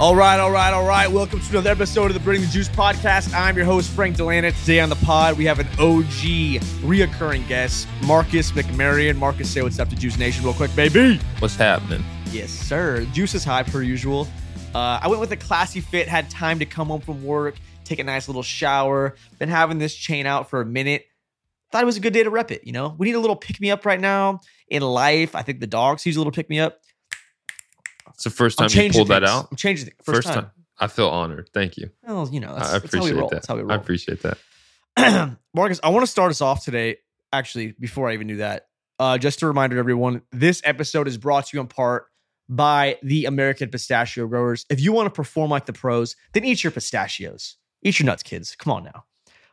All right, all right, all right. Welcome to another episode of the Bring the Juice podcast. I'm your host, Frank Delana. Today on the pod, we have an OG reoccurring guest, Marcus McMaryion. Marcus, say what's up to Juice Nation real quick, baby. What's happening? Yes, sir. Juice is high per usual. Uh, I went with a classy fit, had time to come home from work, take a nice little shower. Been having this chain out for a minute. Thought it was a good day to rep it. You know, we need a little pick me up right now in life. I think the dogs use a little pick me up. It's the first time you pulled that out. I'm changing it. First, time. I feel honored. Thank you. Well, you know, that's, I I that's how we appreciate roll. that. That's how we I appreciate that. Marcus, I want to start us off today. Actually, before I even do that, uh, just a reminder to everyone: this episode is brought to you in part by the American Pistachio Growers. If you want to perform like the pros, then eat your pistachios. Eat your nuts, kids. Come on now.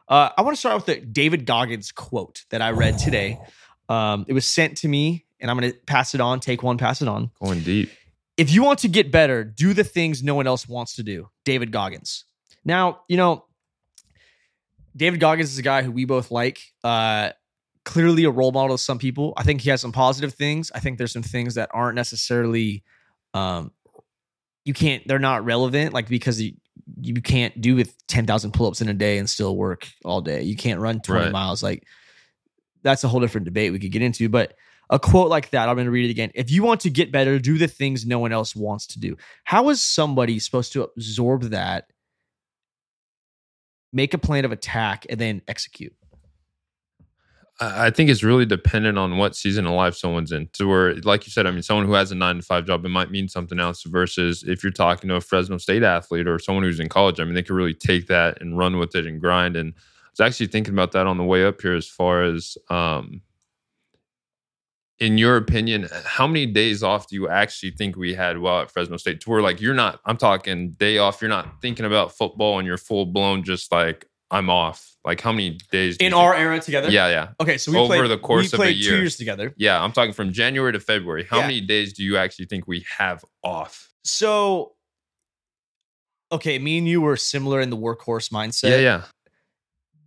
Uh, I want to start with the David Goggins quote that I read today. Um, it was sent to me, and I'm going to pass it on. Take one, pass it on. Going deep. If you want to get better, do the things no one else wants to do. David Goggins. Now, you know, David Goggins is a guy who we both like. Uh, clearly a role model to some people. I think he has some positive things. I think there's some things that aren't necessarily, um, you can't. They're not relevant, like because you you can't do with ten thousand pull-ups in a day and still work all day. You can't run twenty Right. miles. Like that's a whole different debate we could get into. But a quote like that, I'm going to read it again. If you want to get better, do the things no one else wants to do. How is somebody supposed to absorb that, make a plan of attack, and then execute? I think it's really dependent on what season of life someone's in. To where, like you said, I mean, someone who has a nine to five job, it might mean something else versus if you're talking to a Fresno State athlete or someone who's in college. I mean, they could really take that and run with it and grind. And I was actually thinking about that on the way up here as far as, um, in your opinion, how many days off do you actually think we had while at Fresno State? To where, like, you're not, I'm talking day off, you're not thinking about football and you're full blown, just like, I'm off. Like, how many days? In you think- our era together? yeah, yeah. Okay, so we Over played, the course of a played year. two years together. Yeah, I'm talking from January to February. How Yeah. many days do you actually think we have off? So, okay, me and you were similar in the workhorse mindset. yeah, yeah,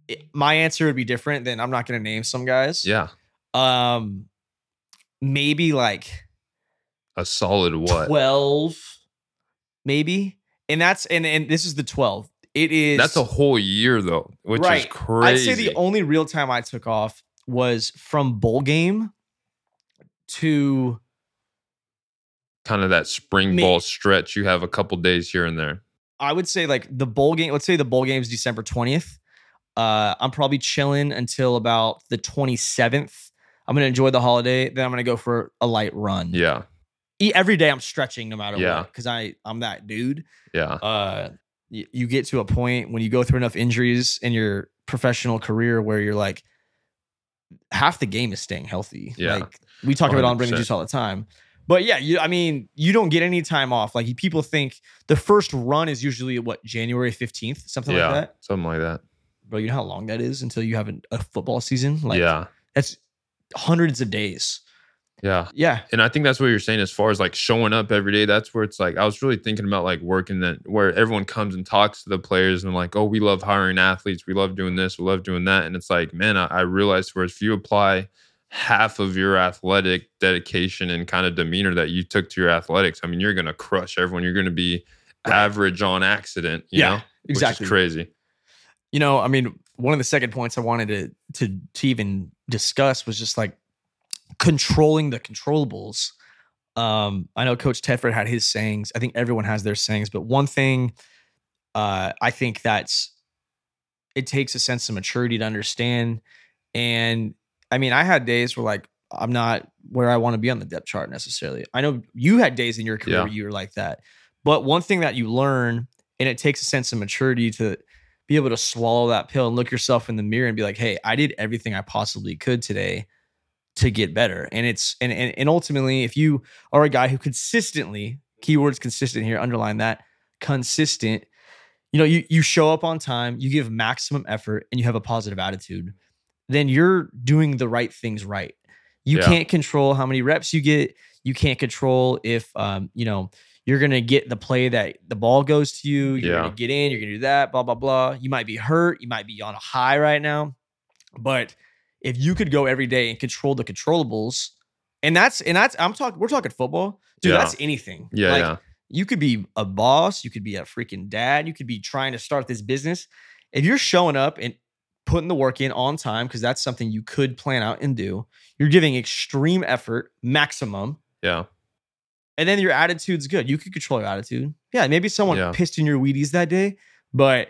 It- My answer would be different. Then I'm not going to name some guys. yeah. Um, maybe like A solid what? twelve, maybe. And that's and and this is the twelve. It is That's a whole year though, which is crazy. I'd say the only real time I took off was from bowl game to kind of that spring ball stretch. You have a couple days here and there. I would say like the bowl game. Let's say the bowl game is December twentieth. Uh, I'm probably chilling until about the twenty seventh. I'm gonna enjoy the holiday. Then I'm gonna go for a light run. Yeah, every day I'm stretching no matter Yeah. what because I I'm that dude. yeah, Uh, y- you get to a point when you go through enough injuries in your professional career where you're like, half the game is staying healthy. Yeah. Like we talk about on Bring the 100%. Juice all the time. But yeah, you I mean, you don't get any time off. Like people think the first run is usually what January 15th, something yeah, like that. something like that. Bro, you know how long that is until you have a, a football season? Like yeah, that's hundreds of days. yeah. Yeah. And I think that's what you're saying as far as like showing up every day. That's where it's like I was really thinking about like working that where everyone comes and talks to the players and like, oh, we love hiring athletes, we love doing this, we love doing that. And it's like, man, I, I realized where if you apply half of your athletic dedication and kind of demeanor that you took to your athletics, I mean, you're gonna crush everyone. You're gonna be Right. average on accident, you Yeah, know? Exactly. Crazy. you know, I mean, one of the second points I wanted to to to even discuss was just like controlling the controllables. Um, I know Coach Tedford had his sayings. I think everyone has their sayings, but one thing uh, I think that's it takes a sense of maturity to understand. And I mean, I had days where like I'm not where I want to be on the depth chart necessarily. I know you had days in your career Yeah. where you were like that. But one thing that you learn, and it takes a sense of maturity to be able to swallow that pill and look yourself in the mirror and be like, hey, I did everything I possibly could today to get better. And it's and and, and ultimately, if you are a guy who consistently, keywords consistent here, underline that, consistent, you know, you you show up on time, you give maximum effort, and you have a positive attitude, then you're doing the right things right. You Yeah. can't control how many reps you get. You can't control if um, you know, you're gonna get the play that the ball goes to you. You're Yeah. gonna get in. You're gonna do that. Blah blah blah. You might be hurt. You might be on a high right now, but if you could go every day and control the controllables, and that's and that's I'm talking. We're talking football, dude. Yeah. That's anything. Yeah, Like, yeah. You could be a boss, you could be a freaking dad, you could be trying to start this business. If you're showing up and putting the work in on time, because that's something you could plan out and do, you're giving extreme effort, maximum, Yeah. And then your attitude's good. You can control your attitude. Yeah, maybe someone Yeah. pissed in your Wheaties that day, but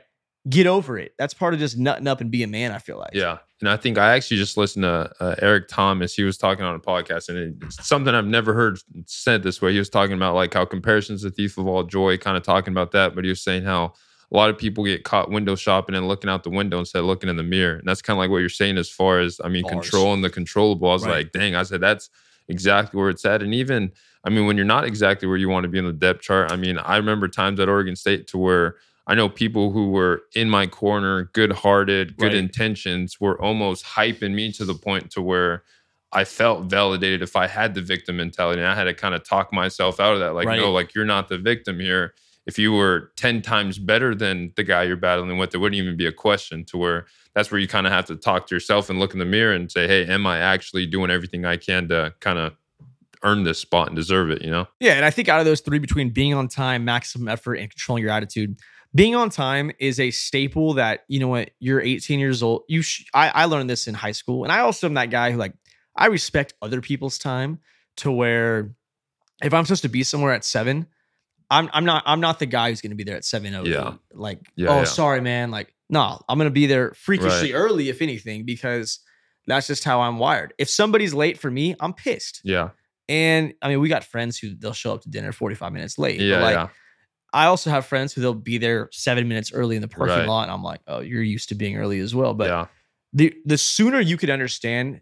get over it. That's part of just nutting up and being a man, I feel like. Yeah. And I think I actually just listened to uh, Eric Thomas. He was talking on a podcast, and it's something I've never heard said this way. He was talking about like how comparison's the thief of all joy, kind of talking about that. But he was saying how a lot of people get caught window shopping and looking out the window instead of looking in the mirror. And that's kind of like what you're saying as far as, I mean, Bars. controlling the controllable. I was Right. like, dang, I said, that's exactly where it's at. And even, I mean, when you're not exactly where you want to be in the depth chart, I mean, I remember times at Oregon State to where I know people who were in my corner, good hearted, good Right. intentions, were almost hyping me to the point to where I felt validated if I had the victim mentality. And I had to kind of talk myself out of that. Like, Right. no, like you're not the victim here. If you were 10 times better than the guy you're battling with, there wouldn't even be a question to where that's where you kind of have to talk to yourself and look in the mirror and say, hey, am I actually doing everything I can to kind of earn this spot and deserve it, you know? Yeah, and I think out of those three, between being on time, maximum effort, and controlling your attitude, being on time is a staple that you know what you're 18 years old. You, sh- I, I learned this in high school, and I also am that guy who like I respect other people's time to where if I'm supposed to be somewhere at seven, I'm I'm not I'm not the guy who's going to be there at seven oh. Yeah. Like Yeah, oh yeah. sorry man, like no, I'm going to be there freakishly Right. early if anything because that's just how I'm wired. If somebody's late for me, I'm pissed. Yeah. And I mean, we got friends who they'll show up to dinner 45 minutes late. but, Yeah. like, yeah. I also have friends who they'll be there seven minutes early in the parking Right. lot. And I'm like, oh, you're used to being early as well. But yeah. the the sooner you could understand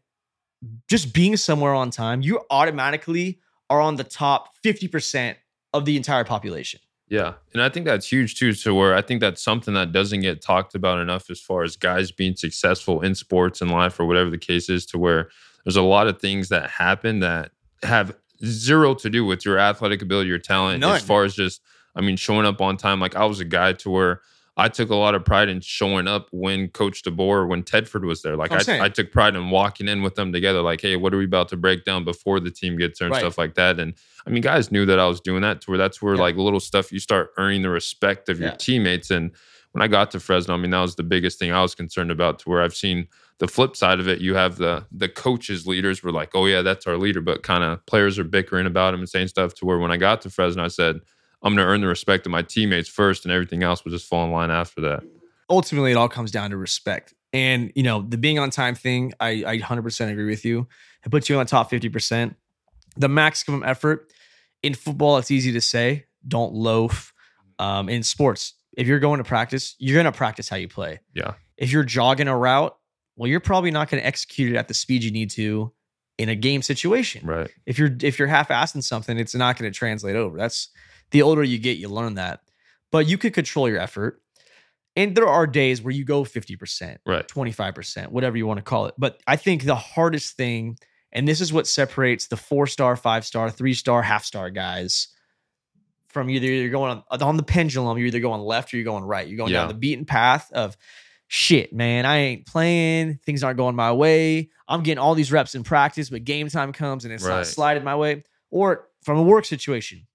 just being somewhere on time, you automatically are on the top 50% of the entire population. Yeah. And I think that's huge too. So where I think that's something that doesn't get talked about enough as far as guys being successful in sports and life or whatever the case is, to where there's a lot of things that happen that have zero to do with your athletic ability, your talent, None. as far as just, I mean, showing up on time. Like I was a guy to where I took a lot of pride in showing up when Coach DeBoer, when Tedford was there. Like I'm I, took pride in walking in with them together. Like, hey, what are we about to break down before the team gets there and Right. stuff like that. And I mean, guys knew that I was doing that to where that's where Yeah. like little stuff you start earning the respect of your teammates. And when I got to Fresno, I mean, that was the biggest thing I was concerned about. To where I've seen the flip side of it, you have the the coaches, leaders were like, "Oh yeah, that's our leader," but kind of players are bickering about him and saying stuff. To where when I got to Fresno, I said, "I'm going to earn the respect of my teammates first, and everything else will just fall in line after that." Ultimately, it all comes down to respect. And, you know, the being on time thing, I, I 100% agree with you. It puts you on the top 50%. The maximum effort in football, it's easy to say, don't loaf. Um, in sports, if you're going to practice, you're going to practice how you play. Yeah. If you're jogging a route, well, you're probably not going to execute it at the speed you need to in a game situation. Right. If you're if you're half-assing something, it's not going to translate over. That's the older you get, you learn that. But you could control your effort. And there are days where you go 50%, Right. 25%, whatever you want to call it. But I think the hardest thing, and this is what separates the four star, five star, three star, half star guys from either you're going on, on the pendulum, you're either going left or you're going right. You're going down the beaten path of shit, man. I ain't playing. Things aren't going my way. I'm getting all these reps in practice, but game time comes and it's Right. not slided my way. Or from a work situation,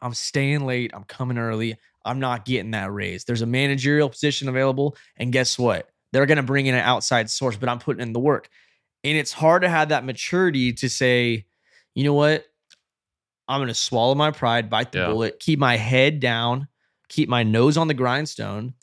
I'm staying late. I'm coming early. I'm not getting that raise. There's a managerial position available. And guess what? They're going to bring in an outside source, but I'm putting in the work. And it's hard to have that maturity to say, you know what? I'm going to swallow my pride, bite the Yeah. bullet, keep my head down, keep my nose on the grindstone,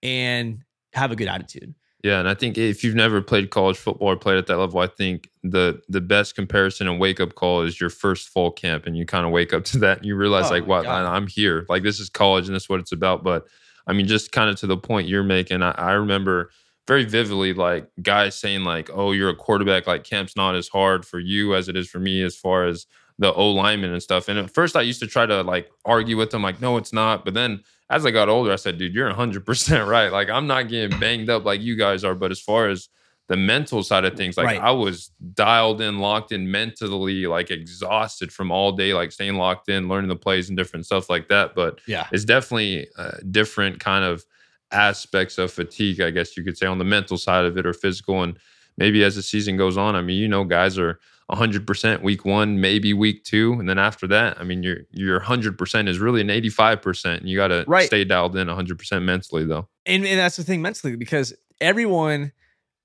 and have a good attitude. Yeah, and I think if you've never played college football or played at that level, I think the the best comparison and wake up call is your first fall camp, and you kind of wake up to that and you realize Oh like, wow, God. I'm here. Like this is college, and this is what it's about. But I mean, just kind of to the point you're making, I, I remember very vividly like guys saying like, "Oh, you're a quarterback. Like camp's not as hard for you as it is for me, as far as the O lineman and stuff." And at first, I used to try to like argue with them, like, "No, it's not." But then as I got older, I said, dude, you're 100% right. Like, I'm not getting banged up like you guys are. But as far as the mental side of things, like, Right. I was dialed in, locked in mentally, like, exhausted from all day, like, staying locked in, learning the plays and different stuff like that. But Yeah. it's definitely uh, different kind of aspects of fatigue, I guess you could say, on the mental side of it or physical. And maybe as the season goes on, I mean, you know, guys are 100% week 1, maybe week 2, and then after that, I mean your your 100% is really an 85% and you got to Right. stay dialed in 100% mentally though. and, and that's the thing mentally because everyone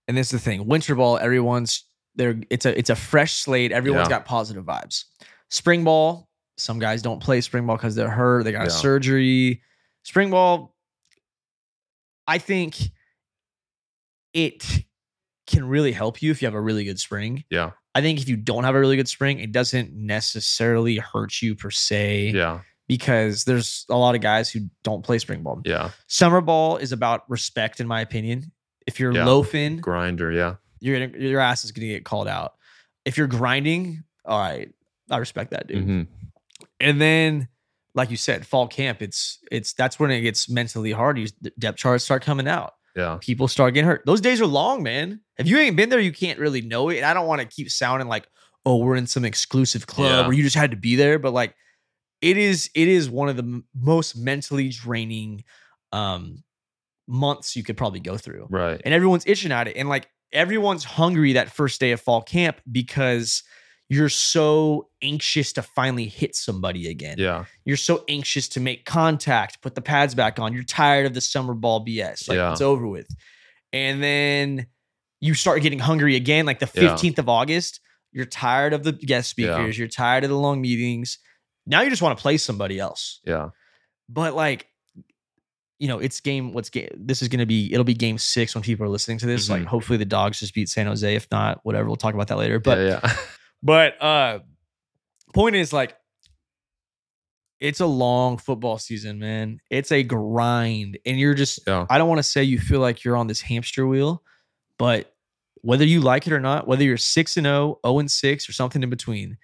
and this is the thing winter ball everyone's there it's a it's a fresh slate everyone's Yeah. got positive vibes spring ball some guys don't play spring ball because they're hurt they got Yeah. surgery spring ball i think it can really help you if you have a really good spring Yeah. i think if you don't have a really good spring it doesn't necessarily hurt you per se Yeah. because there's a lot of guys who don't play spring ball Yeah. Summer ball is about respect, in my opinion. If you're Yeah. loafing, Grinder, yeah. you're gonna, your ass is gonna get called out. If you're grinding, all right, I respect that, dude. Mhm. And then, like you said, fall camp, it's it's that's when it gets mentally hard. You depth charts start coming out. Yeah. People start getting hurt. Those days are long, man. If you ain't been there, you can't really know it. And I don't want to keep sounding like, oh, we're in some exclusive club Yeah. where you just had to be there. But like, it is it is one of the m- most mentally draining um months you could probably go through Right. and everyone's itching at it and like everyone's hungry that first day of fall camp because you're so anxious to finally hit somebody again Yeah. you're so anxious to make contact put the pads back on you're tired of the summer ball bs like Yeah. it's over with and then you start getting hungry again like the Yeah. 15th of august you're tired of the guest speakers Yeah. you're tired of the long meetings now you just want to play somebody else Yeah. but like you know it's game what's game this is going to be it'll be game six when people are listening to this like Mhm. hopefully the dogs just beat san jose if not whatever we'll talk about that later but yeah, yeah. but uh point is like it's a long football season man it's a grind and you're just Yeah. i don't want to say you feel like you're on this hamster wheel but whether you like it or not whether you're 6 and 0 0 and 6 or something in between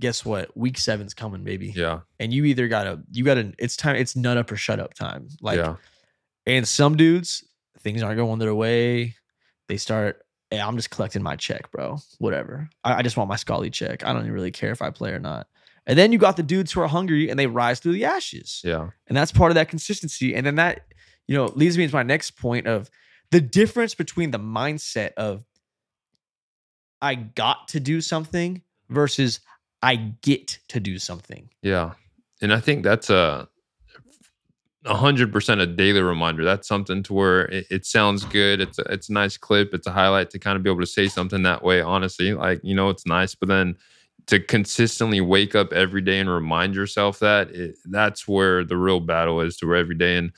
guess what week seven's coming baby yeah. and you either gotta you gotta it's time it's nut up or shut up time like yeah. and some dudes things aren't going their way they start hey i'm just collecting my check bro. Whatever. I, I just want my scully check. I don't even really care if i play or not. And then you got the dudes who are hungry and they rise through the ashes. Yeah. and that's part of that consistency. And then that you know leads me into my next point of the difference between the mindset of i got to do something versus i get to do something. Yeah. And I think that's a a hundred percent a daily reminder. That's something to where it, it sounds good. It's a, it's a nice clip. It's a highlight to kind of be able to say something that way. Honestly, like you know, it's nice, but then to consistently wake up every day and remind yourself that it, that's where the real battle is. To where every day and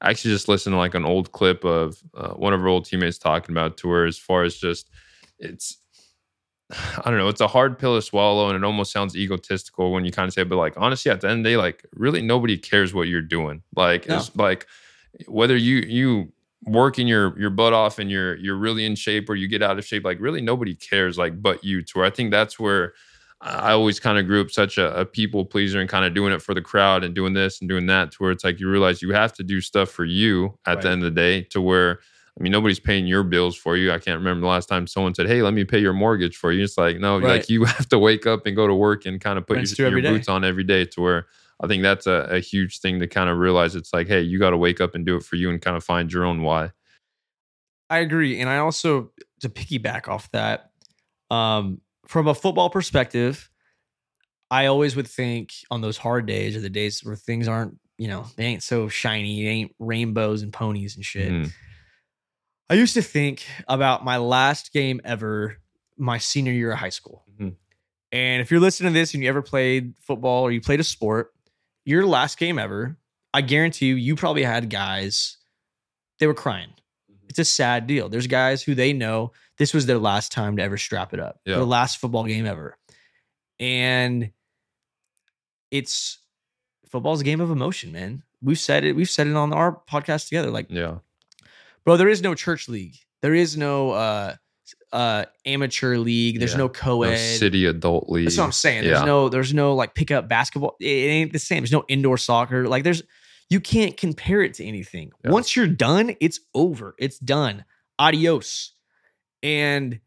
I actually just listened to like an old clip of uh, one of our old teammates talking about to where as far as just it's I don't know. It's a hard pill to swallow, and it almost sounds egotistical when you kind of say, it, but like honestly, at the end of the day, like really nobody cares what you're doing. Like No. it's like whether you you working your your butt off and you're you're really in shape or you get out of shape, like really nobody cares like but you. To where I think that's where I always kind of grew up such a, a people pleaser and kind of doing it for the crowd and doing this and doing that to where it's like you realize you have to do stuff for you at the end of the day to where I mean nobody's paying your bills for you. I can't remember the last time someone said, Hey, let me pay your mortgage for you. It's like, no, Right. like you have to wake up and go to work and kind of put Rinse your, your boots on every day to where I think that's a, a huge thing to kind of realize it's like, hey, you got to wake up and do it for you and kind of find your own why. I agree. And I also, to piggyback off that, um, from a football perspective, I always would think on those hard days or the days where things aren't, you know, they ain't so shiny, it ain't rainbows and ponies and shit. Mhm. I used to think about my last game ever, my senior year of high school. Mhm. And if you're listening to this and you ever played football or you played a sport, your last game ever, I guarantee you, you probably had guys, they were crying. It's a sad deal. There's guys who they know this was their last time to ever strap it up, Yeah. their last football game ever. And it's football's a game of emotion, man. We've said it, we've said it on our podcast together. Like, Yeah. Bro, there is no church league. There is no uh uh amateur league. There's Yeah. no No co-ed. city adult league. That's what I'm saying. There's Yeah. no there's no like pickup basketball. It, it ain't the same. There's no indoor soccer. Like there's you can't compare it to anything. Yeah. Once you're done, it's over. It's done. Adios. And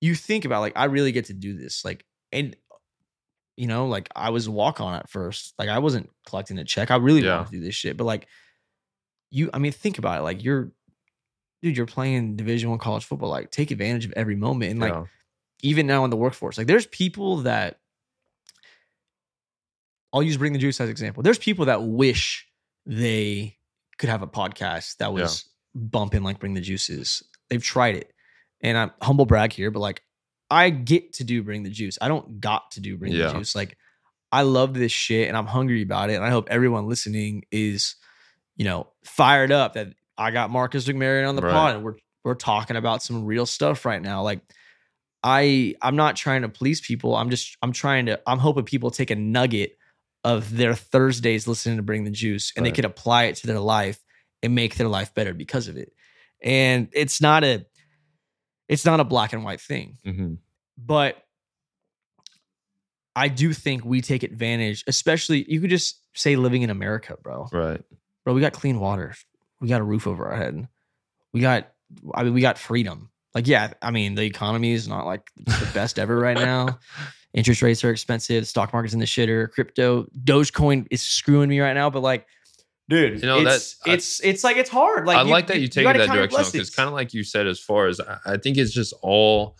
you think about like I really get to do this. Like and you know, like I was walk on at first. Like I wasn't collecting a check. I really wanted to do this shit. But like you, I mean, think about it. Like you're, dude, you're playing Division One college football. Like take advantage of every moment. And like Yeah. even now in the workforce. Like there's people that I'll use Bring the Juice as example. There's people that wish they could have a podcast that was bumping like Bring the Juices. They've tried it. And I'm humble brag here, but like I get to do Bring the Juice. I don't got to do Bring Yeah. the Juice. Like I love this shit and I'm hungry about it. And I hope everyone listening is, you know, fired up that I got Marcus McMaryion on the Right. pod and we're we're talking about some real stuff right now. Like I I'm not trying to please people. I'm just I'm trying to I'm hoping people take a nugget of their Thursdays listening to Bring the Juice and they Right. could apply it to their life and make their life better because of it. And it's not a it's not a black and white thing. Mhm. But I do think we take advantage, especially you could just say living in America, bro. Right. Bro, we got clean water. We got a roof over our head. We got I mean, we got freedom. Like, yeah, I mean, the economy is not like the best ever right now. Interest rates are expensive. Stock market's in the shitter. Crypto, Dogecoin is screwing me right now. But like, dude, You know, it's that's- I- it's it's like it's hard. Like, I like that you take it that direction because kind of like you said, as far as I, I think it's just all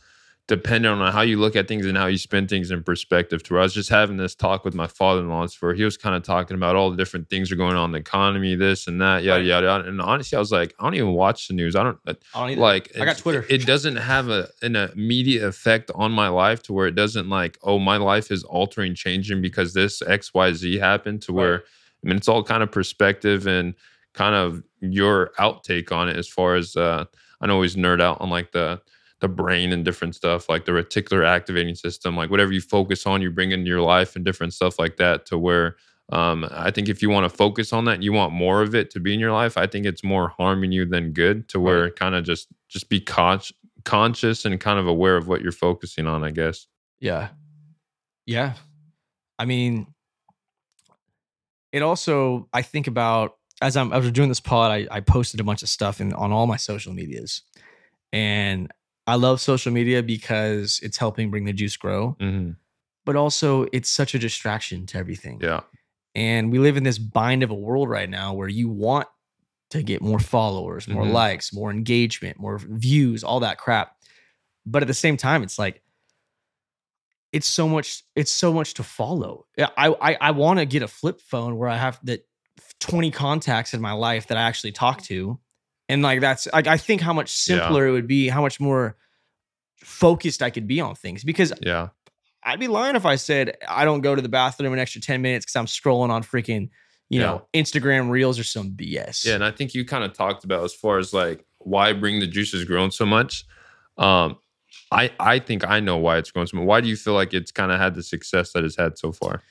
dependent on how you look at things and how you spend things in perspective. To where I was just having this talk with my father-in-law, where he was kind of talking about all the different things are going on in the economy, this and that, yada yada yada. And honestly, I was like, I don't even watch the news. I don't I don't like. I got Twitter. It doesn't have a an immediate effect on my life to where it doesn't like, oh, my life is altering, changing because this X Y Z happened. To Right. where I mean, it's all kind of perspective and kind of your outtake on it as far as uh I know always nerd out on like the the brain and different stuff like the reticular activating system like whatever you focus on you bring into your life and different stuff like that to where um I think if you want to focus on that and you want more of it to be in your life I think it's more harming you than good to where kind of just just be con- conscious and kind of aware of what you're focusing on I guess Yeah. Yeah. I mean, it also, I think about as I'm, I was doing this pod, I, I posted a bunch of stuff in, on all my social medias. And I love social media because it's helping bring the juice grow, hmm but also it's such a distraction to everything. yeah And we live in this bind of a world right now where you want to get more followers, more Mhm. likes, more engagement, more views, all that crap. But at the same time, it's like it's so much, it's so much to follow. I I, I want to get a flip phone where I have that 20 contacts in my life that I actually talk to. And like that's like I think how much Yeah. simpler it would be, how much more focused I could be on things because yeah I'd be lying if I said I don't go to the bathroom an extra 10 minutes because I'm scrolling on freaking, you know, Instagram reels or some BS. Yeah, and I think you kind of talked about as far as like why bring the juice has grown so much. Um, I I think I know why it's grown so much. Why do you feel like it's kind of had the success that it's had so far?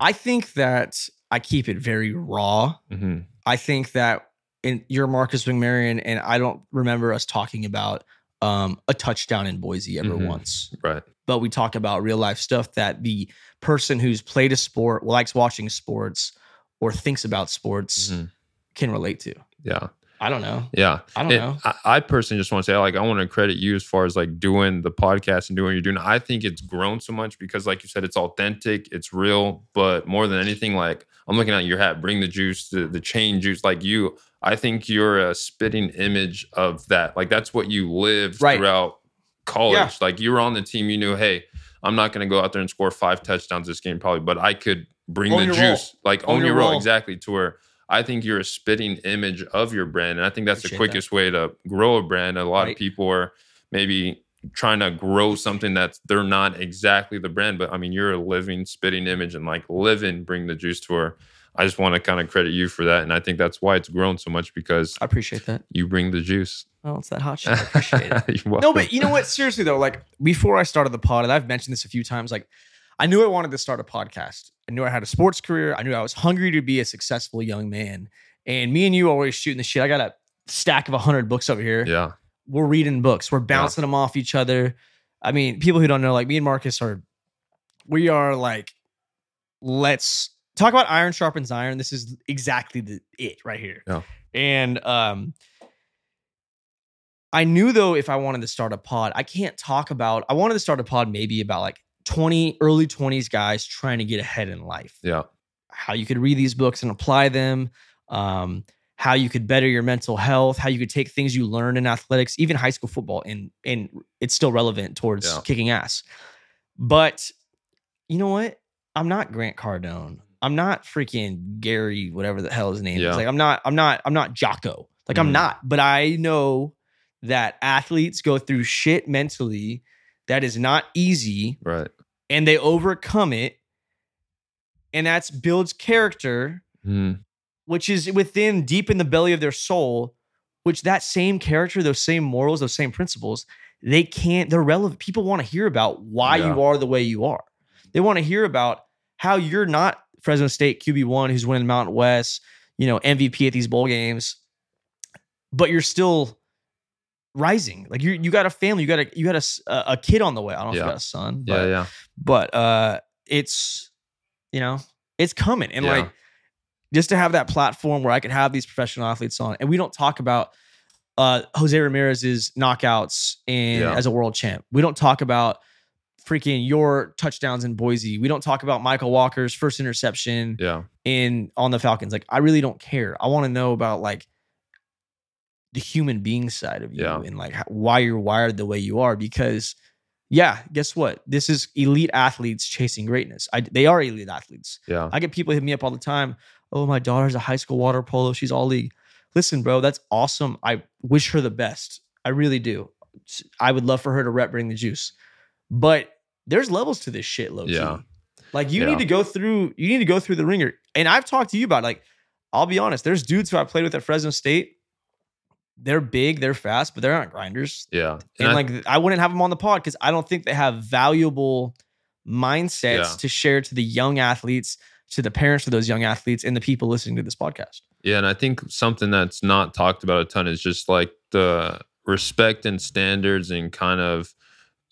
I think that I keep it very raw. hmm I think that in you're Marcus McMaryion, and I don't remember us talking about um, a touchdown in Boise ever Mhm. once. Right. But we talk about real life stuff that the person who's played a sport, likes watching sports, or thinks about sports Mhm. can relate to. Yeah. I don't know. Yeah. I don't It- know. I, I personally just want to say, like, I want to credit you as far as like doing the podcast and doing what you're doing. I think it's grown so much because, like you said, it's authentic, it's real. But more than anything, like I'm looking at your hat, bring the juice, the, the chain juice. Like you, I think you're a spitting image of that. Like that's what you lived Right. throughout college. Yeah. Like you were on the team, you knew, hey, I'm not going to go out there and score five touchdowns this game, probably, but I could bring Own the juice, like Own own your your role role. exactly to where I think you're a spitting image of your brand. And I think that's Appreciate the that. quickest way to grow a brand. A lot Right. of people are maybe trying to grow something that's they're not exactly the brand, but I mean, you're a living, spitting image and like living, bring the juice to her. I just want to kind of credit you for that. And I think that's why it's grown so much because I appreciate that. you bring the juice. Oh, it's that hot shit. I appreciate it. No, but you know what? Seriously though, like before I started the pod, and I've mentioned this a few times, like I knew I wanted to start a podcast. I knew I had a sports career. I knew I was hungry to be a successful young man. And me and you always shooting the shit. I got a stack of hundred books over here. yeah. We're reading books. We're bouncing them off each other. I mean, people who don't know, like me and Marcus are, we are like, let's talk about iron sharpens iron. This is exactly the it right here. Yeah. And um, I knew though if I wanted to start a pod, I can't talk about. I wanted to start a pod maybe about like twenty early twenties guys trying to get ahead in life Yeah. how you could read these books and apply them, um, how you could better your mental health, how you could take things you learn in athletics, even high school football, and and it's still relevant towards Yeah. kicking ass. But you know what? I'm not Grant Cardone. I'm not freaking Gary, whatever the hell his name Yeah. is. Like I'm not, I'm not, I'm not Jocko. Like I'm Mhm. not, but I know that athletes go through shit mentally that is not easy Right. And they overcome it. And that's builds character, Mm, which is within deep in the belly of their soul, which that same character, those same morals, those same principles, they can't, they're relevant. People want to hear about why Yeah. you are the way you are. They want to hear about how you're not Fresno State QB1 who's winning Mountain West, you know, MVP at these bowl games, but you're still rising. Like you you got a family, you got a you got a a, kid on the way. I don't know if you got a son, yeah. but Yeah. but uh it's you know, it's coming. And Yeah. like just to have that platform where I can have these professional athletes on, and we don't talk about uh Jose Ramirez's knockouts and Yeah. as a world champ. We don't talk about freaking your touchdowns in Boise. We don't talk about Michael Walker's first interception Yeah. in on the Falcons. Like I really don't care. I want to know about like the human being side of you Yeah. and like why you're wired the way you are because yeah, guess what? This is elite athletes chasing greatness. I, they are elite athletes. Yeah. I get people hit me up all the time. Oh, my daughter's a high school water polo. She's all league. Listen, bro, that's awesome. I wish her the best. I really do. i would love for her to rep bring the juice. But there's levels to this shit, low Yeah. Like you Yeah. need to go through, you need to go through the ringer. And I've talked to you about like, I'll be honest, there's dudes who I played with at Fresno State. They're big, they're fast, but they're not grinders. Yeah. And, I- like I wouldn't have them on the pod because I don't think they have valuable mindsets Yeah. to share to the young athletes, to the parents of those young athletes, and the people listening to this podcast. Yeah, and I think something that's not talked about a ton is just like the respect and standards and kind of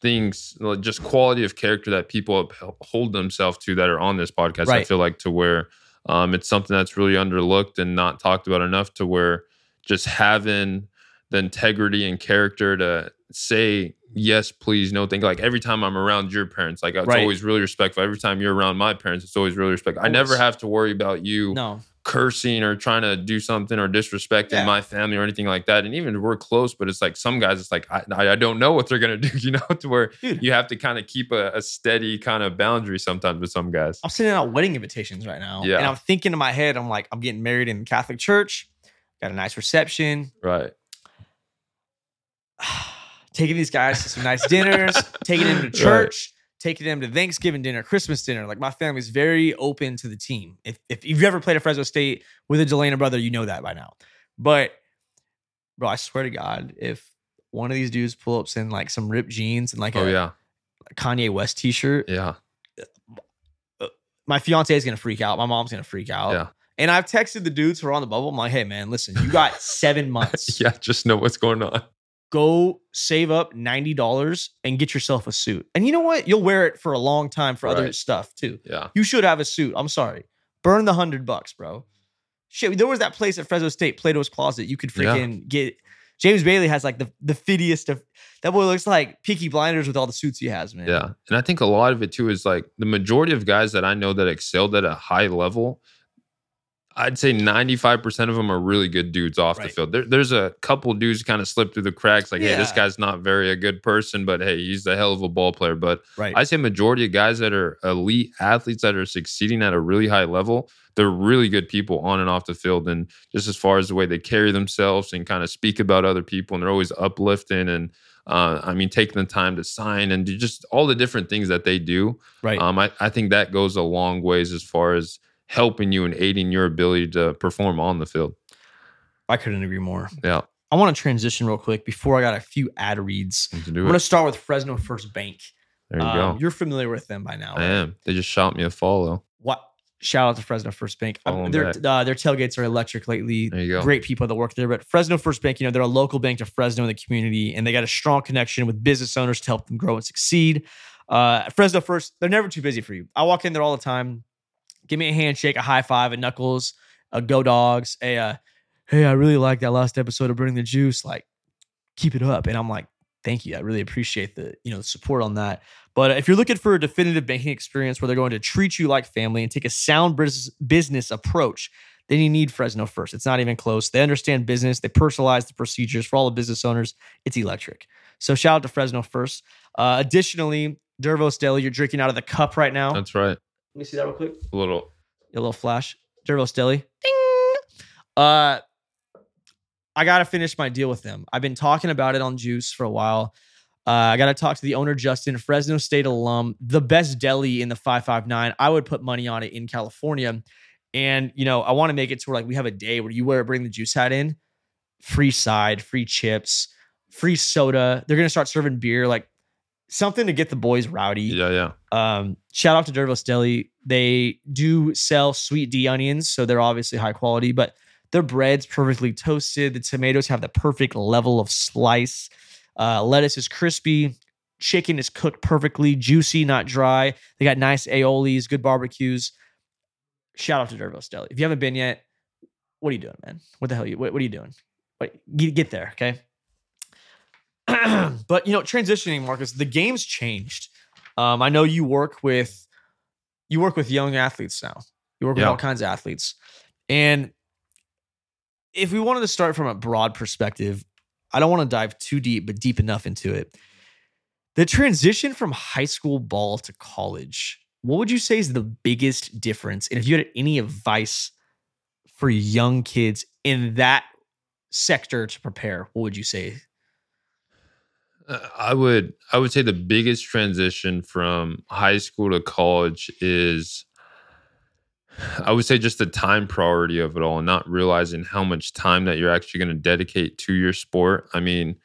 things, like just quality of character that people hold themselves to that are on this podcast. I feel like to where um, it's something that's really underlooked and not talked about enough to where just having the integrity and character to say yes, please, no, thank. Like every time I'm around your parents, like it's Right. always really respectful. Every time you're around my parents, it's always really respectful. I never have to worry about you No, cursing or trying to do something or disrespecting Yeah. my family or anything like that. And even we're close, but it's like some guys, it's like I, I I don't know what they're gonna do, you know, to where Dude. you have to kind of keep a, a steady kind of boundary sometimes with some guys. I'm sending out wedding invitations right now. Yeah. And I'm thinking in my head, I'm like, I'm getting married in the Catholic church, got a nice reception, Right. taking these guys to some nice dinners, taking them to Right. church, taking them to Thanksgiving dinner, Christmas dinner. Like my family's very open to the team. If if you've ever played at Fresno State with a Delana brother, you know that by now. But bro, I swear to God, if one of these dudes pull ups in like some ripped jeans and like Oh a yeah. Kanye West t-shirt, Yeah. Uh, my fiance is gonna freak out. My mom's gonna freak out. Yeah. And I've texted the dudes who are on the bubble. I'm like, hey man, listen, you got seven months. Yeah. Just know what's going on. Go save up $90 and get yourself a suit. And you know what? You'll wear it for a long time for other stuff too. Yeah. You should have a suit. I'm sorry. Burn the hundred bucks, bro. Shit, there was that place at Fresno State, Plato's Closet. You could Yeah. freaking get James Bailey has like the the fittiest of that boy looks like Peaky Blinders with all the suits he has, man. Yeah. And I think a lot of it too is like the majority of guys that I know that excelled at a high level, I'd say 95% of them are really good dudes off the field. There, there's a couple dudes kind of slip through the cracks, like, hey, this guy's not very a good person, but hey, he's a hell of a ball player. But Right. I say majority of guys that are elite athletes that are succeeding at a really high level, they're really good people on and off the field. And just as far as the way they carry themselves and kind of speak about other people, and they're always uplifting and uh, I mean, taking the time to sign and do just all the different things that they do. right. Um, I, I think that goes a long ways as far as helping you and aiding your ability to perform on the field. I couldn't agree more. Yeah, I want to transition real quick before I got a few ad reads. I'm going to start with Fresno First Bank. There you Um, go. You're familiar with them by now. I right? am. They just shot me a follow. What? Shout out to Fresno First Bank. Um, their uh, their tailgates are electric lately. There you go. Great people that work there. But Fresno First Bank, you know, they're a local bank to Fresno in the community, and they got a strong connection with business owners to help them grow and succeed. Uh, Fresno First, they're never too busy for you. I walk in there all the time. Give me a handshake, a high five, a knuckles, a go dogs, a uh, hey, I really like that last episode of Burning the Juice. Like, keep it up. And I'm like, thank you. I really appreciate the you know support on that. But if you're looking for a definitive banking experience where they're going to treat you like family and take a sound bus- business approach, then you need Fresno first. It's not even close. They understand business. They personalize the procedures for all the business owners. It's electric. So shout out to Fresno first. Uh, additionally, Dervos Deli, you're drinking out of the cup right now. That's right. Let me see that real quick. A little. A little flash. Dervos Deli. Ding. Uh, I got to finish my deal with them. I've been talking about it on Juice for a while. Uh, I got to talk to the owner, Justin, Fresno State alum, the best deli in the 559. I would put money on it in California. And, you know, I want to make it to where like we have a day where you wear bring the juice hat in, free side, free chips, free soda. They're going to start serving beer, like something to get the boys rowdy. Yeah, yeah. Um, shout out to Dervos Deli. They do sell sweet D onions, so they're obviously high quality, but their bread's perfectly toasted. The tomatoes have the perfect level of slice. Uh, lettuce is crispy. Chicken is cooked perfectly, juicy, not dry. They got nice aiolis, good barbecues. Shout out to Dervos Deli. If you haven't been yet, what are you doing, man? What the hell are you? What, what are you doing? Wait, get, get there, okay? but you know, transitioning, Marcus, the game's changed. Um, I know you work with you work with young athletes now. You work with Yeah. all kinds of athletes, and if we wanted to start from a broad perspective, I don't want to dive too deep, but deep enough into it. The transition from high school ball to college, what would you say is the biggest difference? And if you had any advice for young kids in that sector to prepare, what would you say? Uh, I would I would say the biggest transition from high school to college is I would say just the time priority of it all and not realizing how much time that you're actually going to dedicate to your sport. I mean,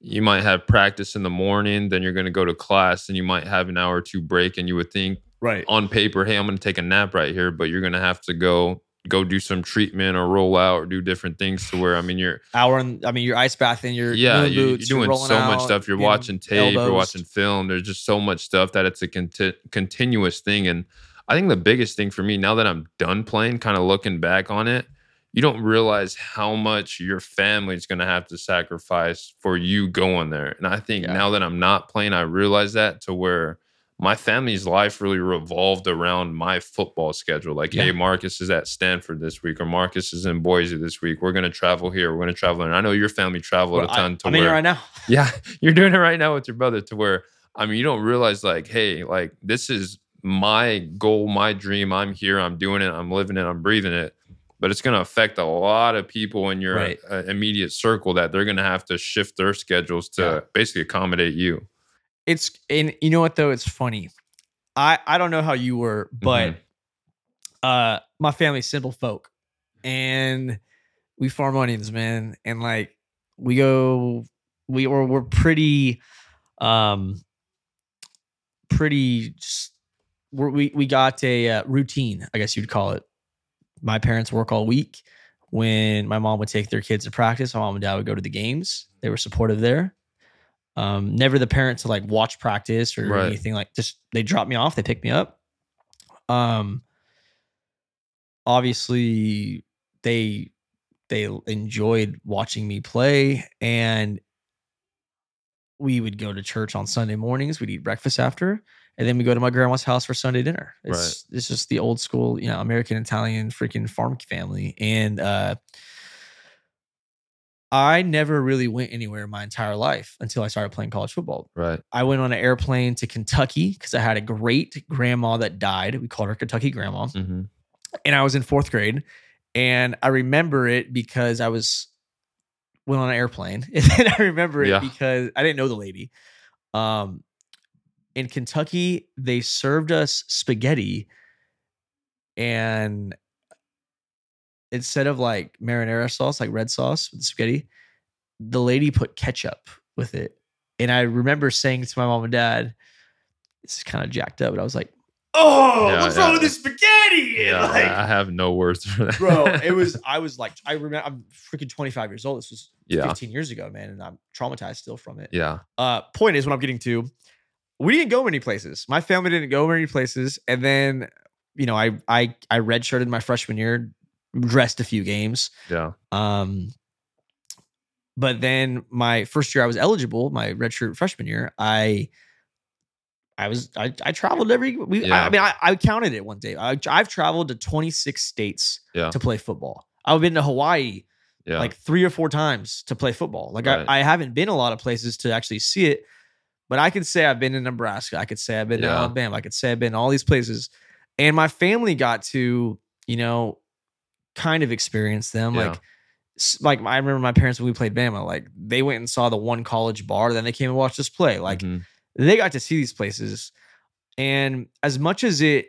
you might have practice in the morning, then you're going to go to class and you might have an hour or two break and you would think Right. on paper, hey, I'm going to take a nap right here, but you're going to have to go go do some treatment or roll out or do different things to where I mean you're Hour and I mean, you're ice bathing, you're yeah, you're boots, doing rolling so much stuff. You're watching tape, you're watching film. There's just so much stuff that it's a conti- continuous thing. And I think the biggest thing for me now that I'm done playing, kind of looking back on it, you don't realize how much your family's going to have to sacrifice for you going there. And I think Yeah. now that I'm not playing, I realize that to where my family's life really revolved around my football schedule. Like, Yeah. hey, Marcus is at Stanford this week, or Marcus is in Boise this week. We're going to travel here. We're going to travel. And I know your family traveled Well, a ton to I, am in where here right now. yeah, you're doing it right now with your brother to where I mean you don't realize like, hey, like this is my goal, my dream. I'm here, I'm doing it, I'm living it, I'm breathing it. But it's going to affect a lot of people in your Right. uh, immediate circle that they're going to have to shift their schedules to Yeah. basically accommodate you. It's and you know what though? It's funny. I I don't know how you were, but Mhm. uh my family's simple folk. And we farm onions, man. And like we go we or we're pretty um pretty we're, we we got a uh, routine, I guess you'd call it. My parents work all week. When my mom would take their kids to practice, my mom and dad would go to the games. They were supportive there. Um, never the parent to like watch practice or Right. anything like just they drop me off, they pick me up. Um obviously they they enjoyed watching me play and we would go to church on Sunday mornings, we'd eat breakfast after, and then we go to my grandma's house for Sunday dinner. It's it's just the old school, you know, American Italian freaking farm family. And uh I never really went anywhere my entire life until I started playing college football. Right. I went on an airplane to Kentucky because I had a great grandma that died. We called her Kentucky Grandma. hmm And I was in fourth grade. And I remember it because I was went on an airplane. And then I remember it Yeah. because I didn't know the lady. Um in Kentucky, they served us spaghetti and instead of like marinara sauce, like red sauce with the spaghetti, the lady put ketchup with it. And I remember saying to my mom and dad, this is kind of jacked up. But I was like, oh, Yeah, what's wrong with this spaghetti? Yeah, Like, I I have no words for that, bro, it was, I was like, I remember, I'm freaking 25 years old. This was yeah, 15 years ago, man. And I'm traumatized still from it. yeah, Uh, point is, what I'm getting to, we didn't go many places. My family didn't go many places, and then, you know, I I I redshirted my freshman year, dressed a few games. yeah. Um, but then my first year I was eligible, my redshirt freshman year, I I was I, I traveled every we. I, Yeah. I mean, I, I counted it one day. I, I've traveled to 26 states Yeah. to play football. I've been to Hawaii Yeah. like three or four times to play football. Like Right. I, I haven't been a lot of places to actually see it, but I could say I've been in Nebraska. I could say I've been to Yeah. Alabama. I could say I've been in all these places, and my family got to you know kind of experience them. Yeah. Like like I remember my parents when we played Bama. Like they went and saw the one college bar, then they came and watched us play. Like Mhm. they got to see these places and as much as it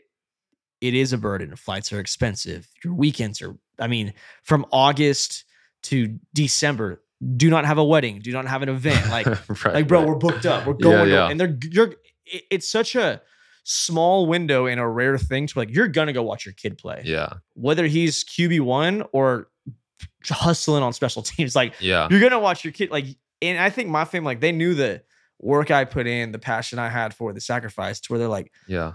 it is a burden flights are expensive your weekends are i mean from august to december do not have a wedding do not have an event like right, like bro right. we're booked up we're going to- yeah. and they're you're it- it's such a small window and a rare thing to like you're gonna go watch your kid play yeah, whether he's qb1 or hustling on special teams like yeah, you're gonna watch your kid like and i think my family like they knew the work i put in the passion i had for the sacrifice to where they're like yeah,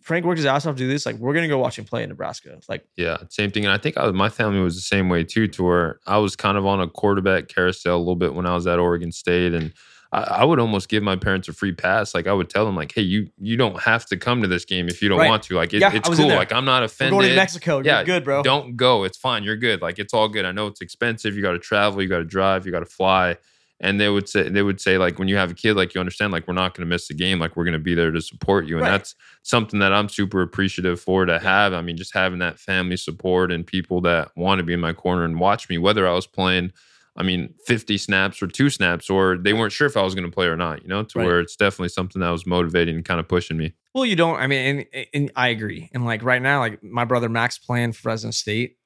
frank worked his ass off to do this like we're gonna go watch him play in nebraska like yeah. Same thing. And I think I, my family was the same way too, to where I was kind of on a quarterback carousel a little bit when I was at Oregon State, and I, I would almost give my parents a free pass. Like I would tell them, like, "Hey, you you don't have to come to this game if you don't Right. want to. Like it, Yeah, it's I was in cool. Like I'm not we're offended. going to mexico Yeah, you're good bro Don't go. It's fine. You're good. Like it's all good. I know it's expensive. You got to travel. You got to drive. You got to fly. And they would say they would say like when you have a kid, like you understand, like we're not going to miss the game. Like we're going to be there to support you. And Right. that's something that I'm super appreciative for to have. I mean, just having that family support and people that want to be in my corner and watch me, whether I was playing. I mean, 50 snaps or two snaps, or they weren't sure if I was going to play or not, you know, to Right. where it's definitely something that was motivating and kind of pushing me. well you don't i mean and, and i agree and like right now like my brother max playing for fresno state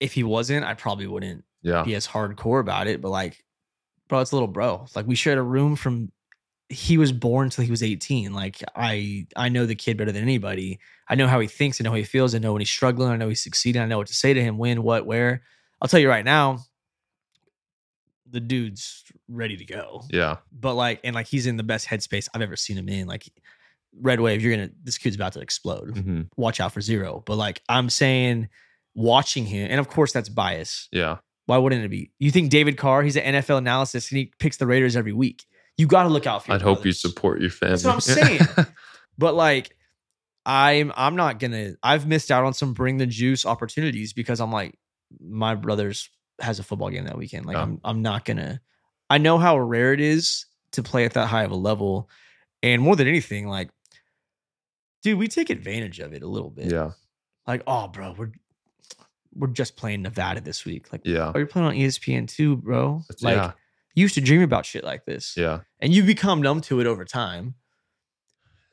if he wasn't i probably wouldn't Yeah. be as hardcore about it but like bro it's a little bro like we shared a room from he was born till he was 18 like i i know the kid better than anybody i know how he thinks i know how he feels i know when he's struggling i know he's succeeding i know what to say to him when what where i'll tell you right now the dude's ready to go Yeah. but like and like he's in the best headspace i've ever seen him in like red wave you're gonna this kid's about to explode hmm watch out for zero but like i'm saying watching him and of course that's bias Yeah. why wouldn't it be? You think David Carr, he's an NFL analyst and he picks the Raiders every week. You got to look out for I'd hope you support your family. That's what I'm saying. But like I'm I'm not going to I've missed out on some bring the juice opportunities because I'm like my brother's has a football game that weekend. Like Yeah. I'm I'm not to I know how rare it is to play at that high of a level and more than anything like dude, we take advantage of it a little bit. yeah. Like, oh bro, we're we're just playing Nevada this week. Like, Yeah. are you're playing on ESPN too, bro. Like, yeah. you used to dream about shit like this, Yeah. and you become numb to it over time.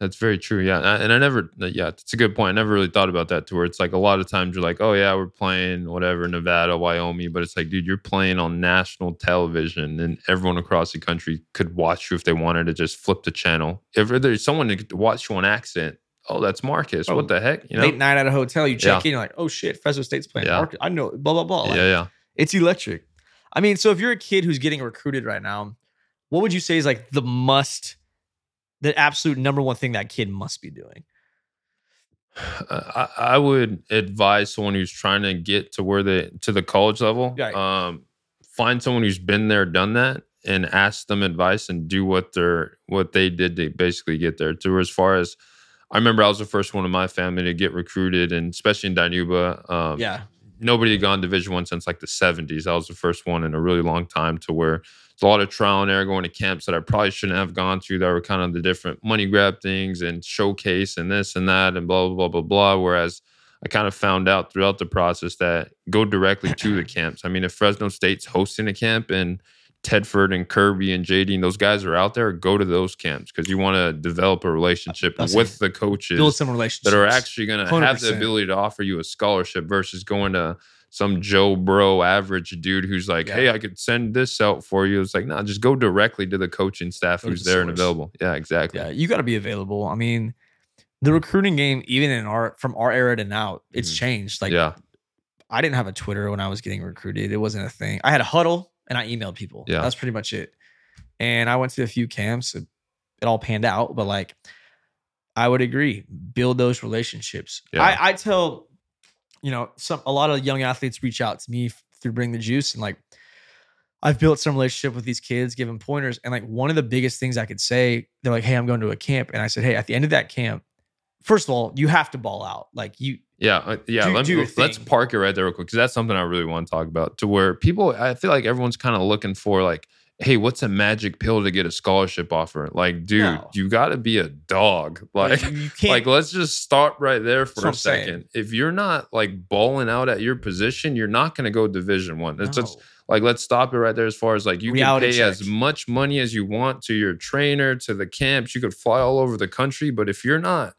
That's very true. Yeah. And I- And I never, uh, yeah, it's a good point. I never really thought about that to where it's like a lot of times you're like, oh, yeah, we're playing whatever, Nevada, Wyoming. But it's like, dude, you're playing on national television and everyone across the country could watch you if they wanted to just flip the channel. If there's someone to watch you on accent, oh, that's Marcus. Oh, what the heck? You know? Late night at a hotel, you check Yeah. in, you're like, oh shit, Fresno State's playing. Yeah. Market. I know, blah blah blah. Like, yeah. Yeah. It's electric. I mean, so if you're a kid who's getting recruited right now, what would you say is like the must, the absolute number one thing that kid must be doing? I, I would advise someone who's trying to get to where they to the college level. Right. Um, find someone who's been there, done that, and ask them advice and do what they're what they did to basically get there. To as far as I remember, I was the first one in my family to get recruited, and especially in Dinuba. Um, Yeah, nobody had gone Division One since like the seventies. I was the first one in a really long time to where a lot of trial and error going to camps that I probably shouldn't have gone to that were kind of the different money grab things and showcase and this and that and blah blah blah blah blah. Whereas I kind of found out throughout the process that go directly to the camps. I mean, if Fresno State's hosting a camp and Tedford and Kirby and JD and those guys are out there, go to those camps because you want to develop a relationship That's with it. the coaches build some relationships that are actually going to have the ability to offer you a scholarship versus going to some Joe Bro average dude who's like, Yeah. hey, I could send this out for you. It's like, no, just go directly to the coaching staff Go who's the there and available. Yeah, exactly. Yeah, you got to be available. I mean, the recruiting game, even in our from our era to now, it's Mhm. changed. Like, yeah, I didn't have a Twitter when I was getting recruited. It wasn't a thing. I had a Hudl and I emailed people. Yeah. that's pretty much it. And I went to a few camps. It, it all panned out, but like, I would agree, build those relationships. Yeah. I, I tell, you know, some a lot of young athletes reach out to me through Bring the Juice, and like, I've built some relationship with these kids, give them pointers. And like one of the biggest things I could say, they're like, Hey, I'm going to a camp. And I said, Hey, at the end of that camp, first of all, you have to ball out. Like you, Yeah, uh, yeah. Do- let do me, let's park it right there real quick because that's something I really want to talk about. To where people, I feel like everyone's kind of looking for like, hey, what's a magic pill to get a scholarship offer? Like, dude, No. you got to be a dog. Like, like let's just start right there for a I'm saying. second. If you're not like balling out at your position, you're not going to go Division One. It's just No. like let's stop it right there as far as like you Reality can pay as much money as you want to your trainer to the camps you could fly all over the country but if you're not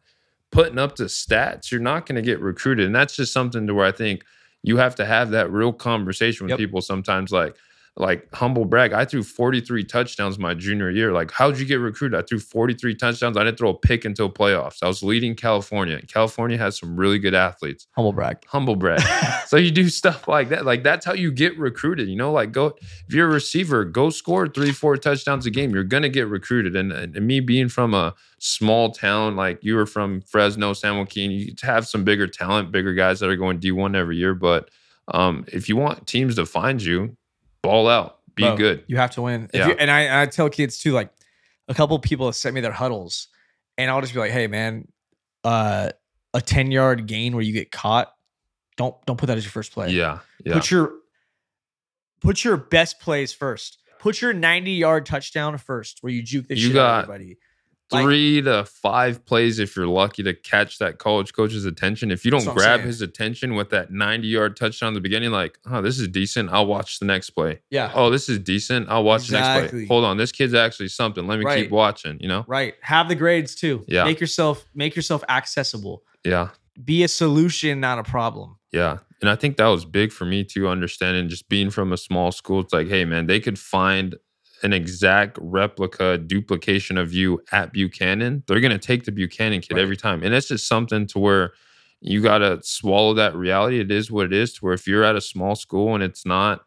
putting up the stats you're not going to get recruited and that's just something to where i think you have to have that real conversation with Yep. people sometimes like like humble brag i threw 43 touchdowns my junior year like how'd you get recruited i threw 43 touchdowns i didn't throw a pick until playoffs i was leading california and california has some really good athletes humble brag. humble brag so you do stuff like that. Like that's how you get recruited. You know, like go if you're a receiver, go score three, four touchdowns a game. You're gonna get recruited. And, and me being from a small town, like you were from Fresno, San Joaquin, you have some bigger talent, bigger guys that are going D1 every year. But um, if you want teams to find you, ball out, be Bro, good. You have to win. If Yeah. you- and I, I tell kids too, like a couple people have sent me their Hudls, and I'll just be like, "Hey, man, uh, a ten yard gain where you get caught, don't don't put that as your first play. Yeah, yeah, Put your put your best plays first. Put your ninety yard touchdown first, where you juke the You shit out got of everybody. Like- three to five plays if you're lucky to catch that college coach's attention. If you don't grab his attention with that 90 yard touchdown in the beginning, like, oh, this is decent. I'll watch the next play. Yeah, Oh, this is decent. I'll watch the next play. Hold on, this kid's actually something. Let me Right. keep watching. You know? right. Have the grades too. Yeah. Make yourself make yourself accessible. Yeah, Be a solution, not a problem. yeah. And I think that was big for me too. Understanding just being from a small school, it's like, hey, man, they could find an exact replica duplication of you at Buchanan. They're gonna take the Buchanan kid Right. every time, and it's just something to where you gotta swallow that reality. It is what it is. To where if you're at a small school and it's not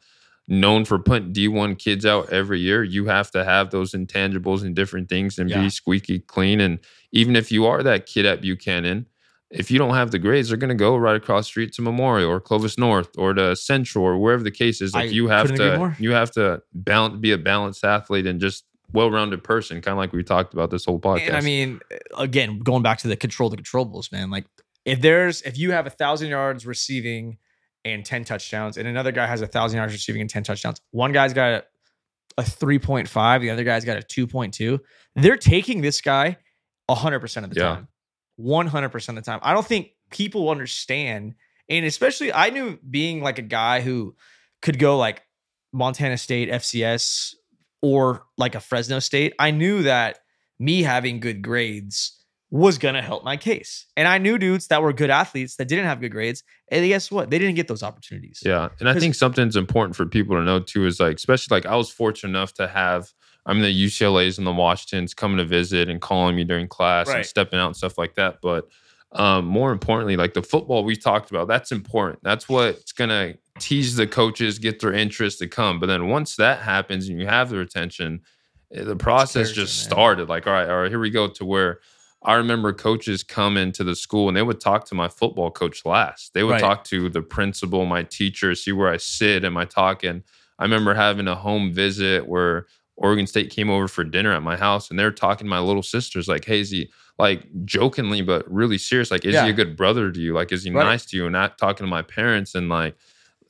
known for putting D1 kids out every year, you have to have those intangibles and different things and Yeah. be squeaky clean. And even if you are that kid at Buchanan, if you don't have the grades, they're going to go right across the street to Memorial or Clovis North or to Central or wherever the case is. Like I you have to, you have to balance, be a balanced athlete and just well-rounded person, kind of like we talked about this whole podcast. And I mean, uh, again, going back to the control the controllables, man. Like if there's if you have a thousand yards receiving and 10 touchdowns, and another guy has a thousand yards receiving and 10 touchdowns, one guy's got a, a 3.5, the other guy's got a 2.2. They're taking this guy 100% of the Yeah. time. 100% of the time. I don't think people understand. And especially, I knew being like a guy who could go like Montana State, FCS, or like a Fresno State, I knew that me having good grades was gonna help my case. And I knew dudes that were good athletes that didn't have good grades. And guess what? They didn't get those opportunities. Yeah. And I think something's important for people to know too is like, especially like I was fortunate enough to have, I mean, the UCLA's and the Washingtons coming to visit and calling me during class and stepping out and stuff like that. But um, more importantly, like the football we talked about, that's important. That's what's going to tease the coaches, get their interest to come. But then once that happens and you have their attention, eh, the process just started. Like, all right, all right, here we go to where I remember coaches come into the school and they would talk to my football coach last. They would Right. talk to the principal, my teacher, see where I sit. Am I talking? I remember having a home visit where Oregon State came over for dinner at my house and they're talking to my little sisters, like, hey, is he like jokingly, but really serious? Like, is Yeah. he a good brother to you? Like, is he Right. nice to you? And not talking to my parents and like,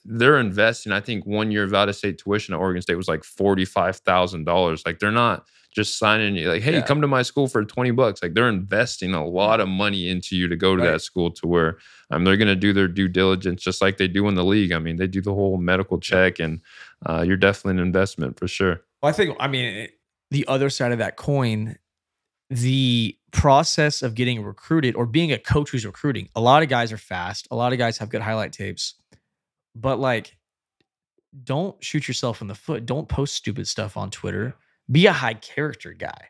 they're investing. I think one year of out of state tuition at Oregon State was like $45,000. Like, they're not just signing you like, hey, Yeah. come to my school for 20 bucks. Like they're investing a lot of money into you to go to Right. that school to where um, they're going to do their due diligence just like they do in the league. I mean, they do the whole medical check and uh, you're definitely an investment for sure. Well, I think, I mean, it- the other side of that coin, the process of getting recruited or being a coach who's recruiting, a lot of guys are fast. A lot of guys have good highlight tapes, but like, don't shoot yourself in the foot. Don't post stupid stuff on Twitter. Be a high character guy.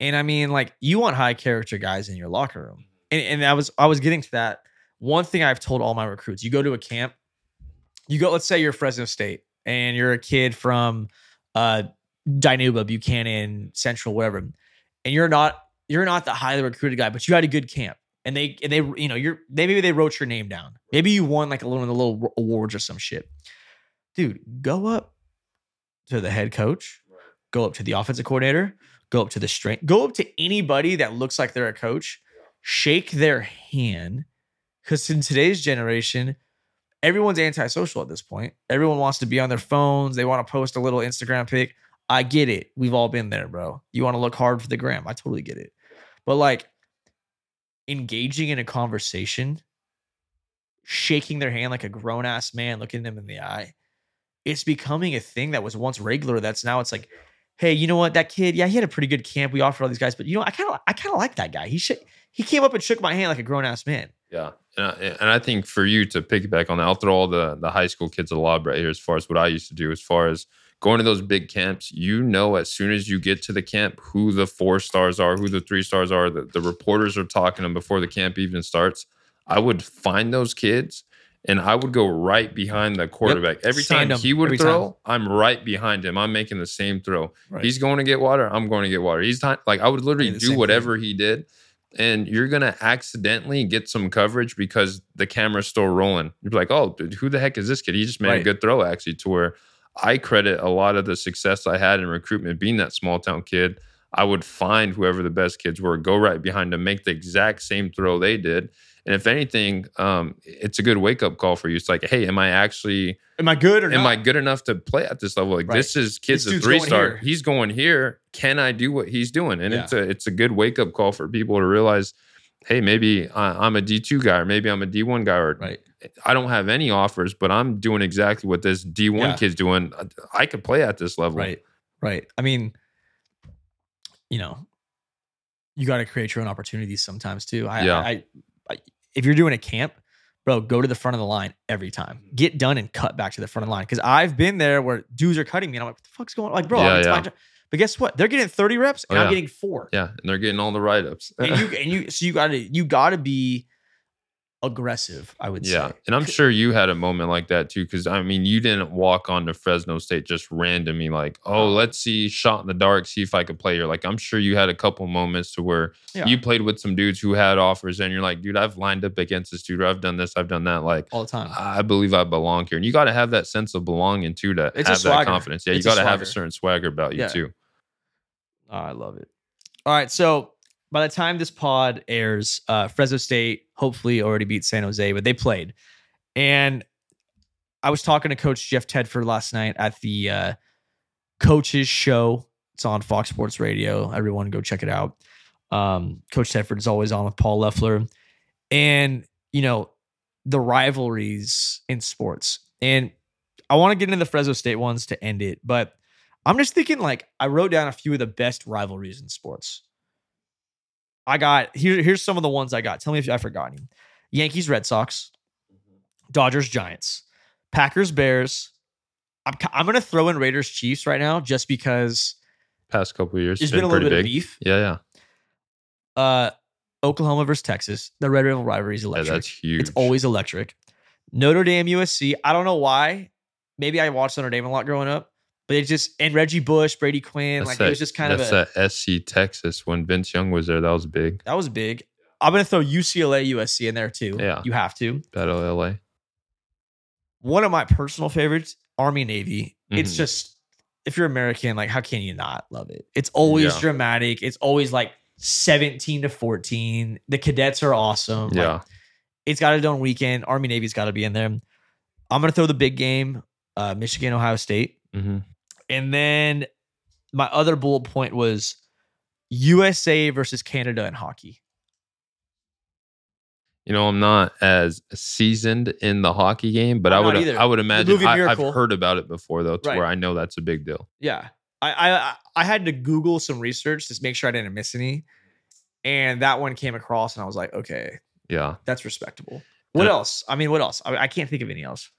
And I mean, like, you want high character guys in your locker room. And, and I was, I was getting to that. One thing I've told all my recruits: you go to a camp, you go. Let's say you're Fresno State and you're a kid from uh Dinuba, Buchanan, Central, whatever, and you're not you're not the highly recruited guy, but you had a good camp, and they and they you know you're they maybe they wrote your name down, maybe you won like a little the little awards or some shit, dude. Go up, to the head coach, go up to the offensive coordinator, go up to the strength, go up to anybody that looks like they're a coach, shake their hand. Because in today's generation, everyone's antisocial at this point. Everyone wants to be on their phones. They want to post a little Instagram pic. I get it. We've all been there, bro. You want to look hard for the gram. I totally get it. But like engaging in a conversation, shaking their hand like a grown ass man, looking them in the eye, it's becoming a thing that was once regular. That's now it's like, hey, you know what? That kid, yeah, he had a pretty good camp. We offered all these guys, but you know, I kind of, I kind of like that guy. He should, he came up and shook my hand like a grown ass man. Yeah, and I, and I think for you to piggyback on that, I'll throw all the the high school kids a lob right here as far as what I used to do, as far as going to those big camps. You know, as soon as you get to the camp, who the four stars are, who the three stars are. The, the reporters are talking to them before the camp even starts. I would find those kids and I would go right behind the quarterback. Every Stand time him he would every throw, I'm right behind him. I'm making the same throw. Right. He's going to get water. I'm going to get water. He's not like I would literally do same whatever he did. And you're gonna accidentally get some coverage because the camera's still rolling. You're like, oh, dude, who the heck is this kid? He just made a good throw, actually, to where I credit a lot of the success I had in recruitment being that small town kid. I would find whoever the best kids were, go right behind them, make the exact same throw they did. And if anything, um, it's a good wake up call for you. It's like, hey, am I actually Am I good or am not? I good enough to play at this level? Like Right. this is kids a three star. here. He's going here. Can I do what he's doing? And Yeah. it's a it's a good wake up call for people to realize, hey, maybe I, I'm a D two guy, or maybe I'm a D one guy, or right. I don't have any offers, but I'm doing exactly what this D one Yeah. kid's doing. I- I could play at this level. Right. Right. I mean, you know, you got to create your own opportunities sometimes too. I, Yeah. I, I, if you're doing a camp, bro, go to the front of the line every time. Mm-hmm. Get done and cut back to the front of the line. Because I've been there where dudes are cutting me, and I'm like, what the fuck's going on? Like, bro, Yeah, my yeah. But guess what? They're getting 30 reps, oh, and Oh, I'm yeah. getting four. Yeah, and they're getting all the write ups. And you and you, so you got to you got to be aggressive. I would say. Yeah, say. and I'm sure you had a moment like that too, because I mean, you didn't walk on to Fresno State just randomly, like, oh, let's see, shot in the dark, see if I could play here. Like, I'm sure you had a couple moments to where Yeah. you played with some dudes who had offers, and you're like, dude, I've lined up against this dude, or I've done this, I've done that. Like, all the time. I believe I belong here, and you got to have that sense of belonging too to It's a have that confidence. Yeah, It's you got to have a certain swagger about you Yeah. too. Oh, I love it. All right. So by the time this pod airs, uh, Fresno State hopefully already beat San Jose, but they played. And I was talking to Coach Jeff Tedford last night at the uh, coaches show. It's on Fox Sports Radio. Everyone go check it out. Um, Coach Tedford is always on with Paul Loeffler. And, you know, the rivalries in sports. And I want to get into the Fresno State ones to end it, but I'm just thinking like I wrote down a few of the best rivalries in sports. I got here. Here's some of the ones I got. Tell me if I forgot any. Yankees, Red Sox, Dodgers, Giants, Packers, Bears. I'm I'm gonna throw in Raiders, Chiefs right now just because Past couple of years, there's been, been a little bit big. of beef. Yeah, yeah, Uh, Oklahoma versus Texas. The Red River rivalry is yeah, electric. that's huge. It's always electric. Notre Dame, USC. I don't know why. Maybe I watched Notre Dame a lot growing up, but it just and Reggie Bush, Brady Quinn, That's like it was just kind of that's a that SC Texas when Vince Young was there. That was big. that was big. I'm gonna throw UCLA, USC in there too. Yeah. you have to. Battle of LA. One of my personal favorites, Army Navy. It's Mhm. just if you're American, like how can you not love it? It's always Yeah. dramatic. It's always like 17 to 14. The cadets are awesome. Like, Yeah. it's got its own weekend. Army Navy's got to be in there. I'm gonna throw the big game, uh, Michigan, Ohio State, hmm and then my other bullet point was USA versus Canada in hockey. You know, I'm not as seasoned in the hockey game, but I I'm not would either. I would imagine I, I've heard about it before though, to Right. where I know that's a big deal. Yeah, I, I I had to Google some research to make sure I didn't miss any, and that one came across, and I was like, okay, Yeah. that's respectable. What else? I mean, what else? I, I can't think of any else.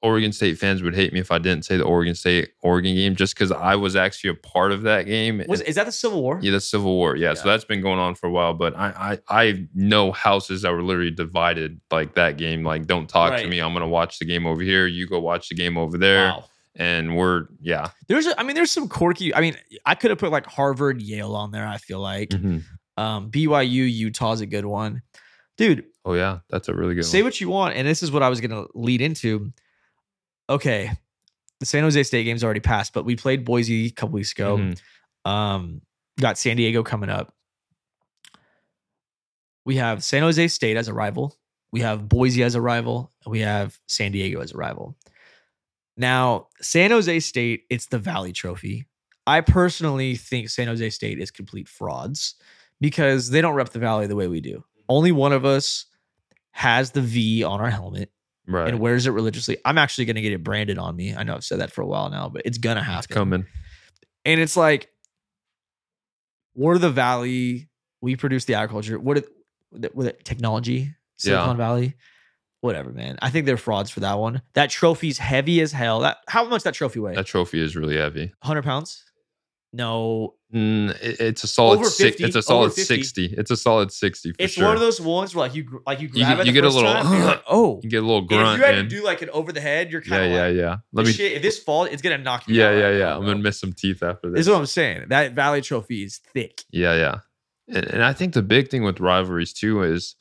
Oregon State fans would hate me if I didn't say the Oregon State Oregon game just because I was actually a part of that game. Was is that the Civil War? yeah, the Civil War. Yeah, so that's been going on for a while. But I, I I know houses that were literally divided like that game. Like, don't talk to me. I'm gonna watch the game over here. You go watch the game over there. Wow. And we're yeah. There's, a, I mean, there's some quirky. I mean, I could have put like Harvard, Yale on there. I feel like Mhm. um, BYU, Utah's a good one, dude. Oh yeah, that's a really good one. Say one. what you want, and this is what I was gonna lead into. Okay, the San Jose State game's already passed, but we played Boise a couple weeks ago. Mhm. Um, got San Diego coming up. We have San Jose State as a rival. We have Boise as a rival. And we have San Diego as a rival. Now, San Jose State, it's the Valley Trophy. I personally think San Jose State is complete frauds because they don't rep the Valley the way we do. Only one of us has the V on our helmet Right. and wears it religiously. I'm actually going to get it branded on me. I know I've said that for a while now, but it's going to happen. it's coming. And it's like, we're the valley. We produce the agriculture. What it, with it, technology, Silicon Yeah. Valley, whatever, man. I think they're frauds for that one. That trophy's heavy as hell. That how much that trophy weigh? That trophy is really heavy. Hundred pounds? No, Mm, it- it's a solid Over six. It's a solid sixty. It's a solid sixty for it's sure. one of those ones where like you like you You grab get- it. you get a little, time and like, oh. you get a little grunt. If you had to and do like an over the head, you're kind of yeah, like, yeah. Let this me. shit, if this falls, it's gonna knock you Yeah, out. yeah, yeah. now, I'm gonna miss some teeth after This this. is what I'm saying. That Valley Trophy is thick. Yeah, yeah. And, and I think the big thing with rivalries too is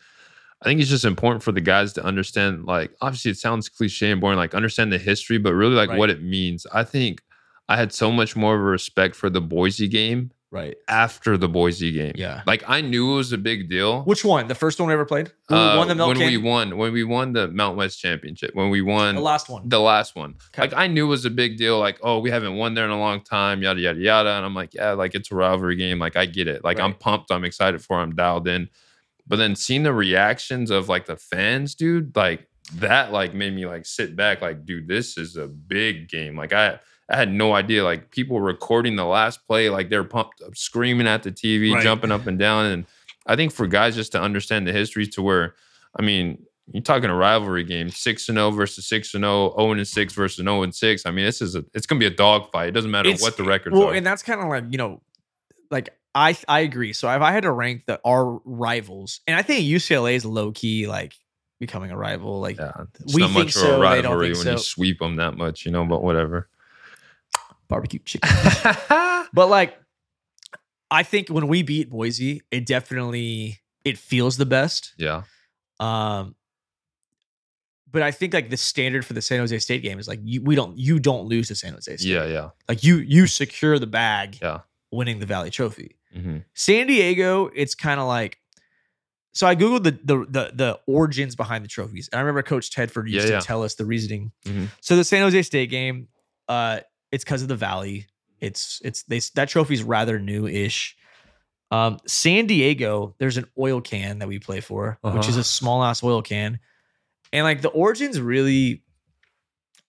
I think it's just important for the guys to understand, like, obviously it sounds cliche and boring, like understand the history, but really like Right. what it means. I think I had so much more of a respect for the Boise game Right. after the Boise game. Yeah. Like I knew it was a big deal. Which one? The first one we ever played? When we Uh, won the Milk when we won when we won the Mount West championship when we won The last one. the last one Okay. like i knew it was a big deal like oh we haven't won there in a long time yada yada yada and i'm like yeah like it's a rivalry game like i get it like i'm pumped i'm excited for it, i'm dialed in but then seeing the reactions of like the fans dude like that like made me like sit back like dude this is a big game like i I had no idea. Like people were recording the last play, like they're pumped up, screaming at the TV, Right. jumping up and down. And I think for guys just to understand the history to where, I mean, you're talking a rivalry game, six and zero versus six and 0, 0 and six versus zero and six. I mean, this is a, it's gonna be a dog fight. It doesn't matter It's- what the records Well, are. and that's kind of like you know, like I I agree. So if I had to rank the our rivals, and I think UCLA is low key like becoming a rival. Like yeah, it's we not think much so, of a they don't rivalry think when you sweep them that much, you know. But whatever. Barbecue chicken. but like, I think when we beat Boise, it definitely it feels the best. yeah, Um, but I think like the standard for the San Jose State game is like you we don't you don't lose to San Jose State. yeah, yeah, Like you you secure the bag. Yeah. Winning the Valley Trophy. hmm San Diego, it's kind of like. So I googled the, the the the origins behind the trophies, and I remember Coach Tedford used Yeah, yeah. to tell us the reasoning. Mhm. So the San Jose State game, uh, it's because of the Valley. It's it's they that trophy's rather new-ish. Um, San Diego, there's an oil can that we play for, which Uh-huh. is a small ass oil can, and like the origins really,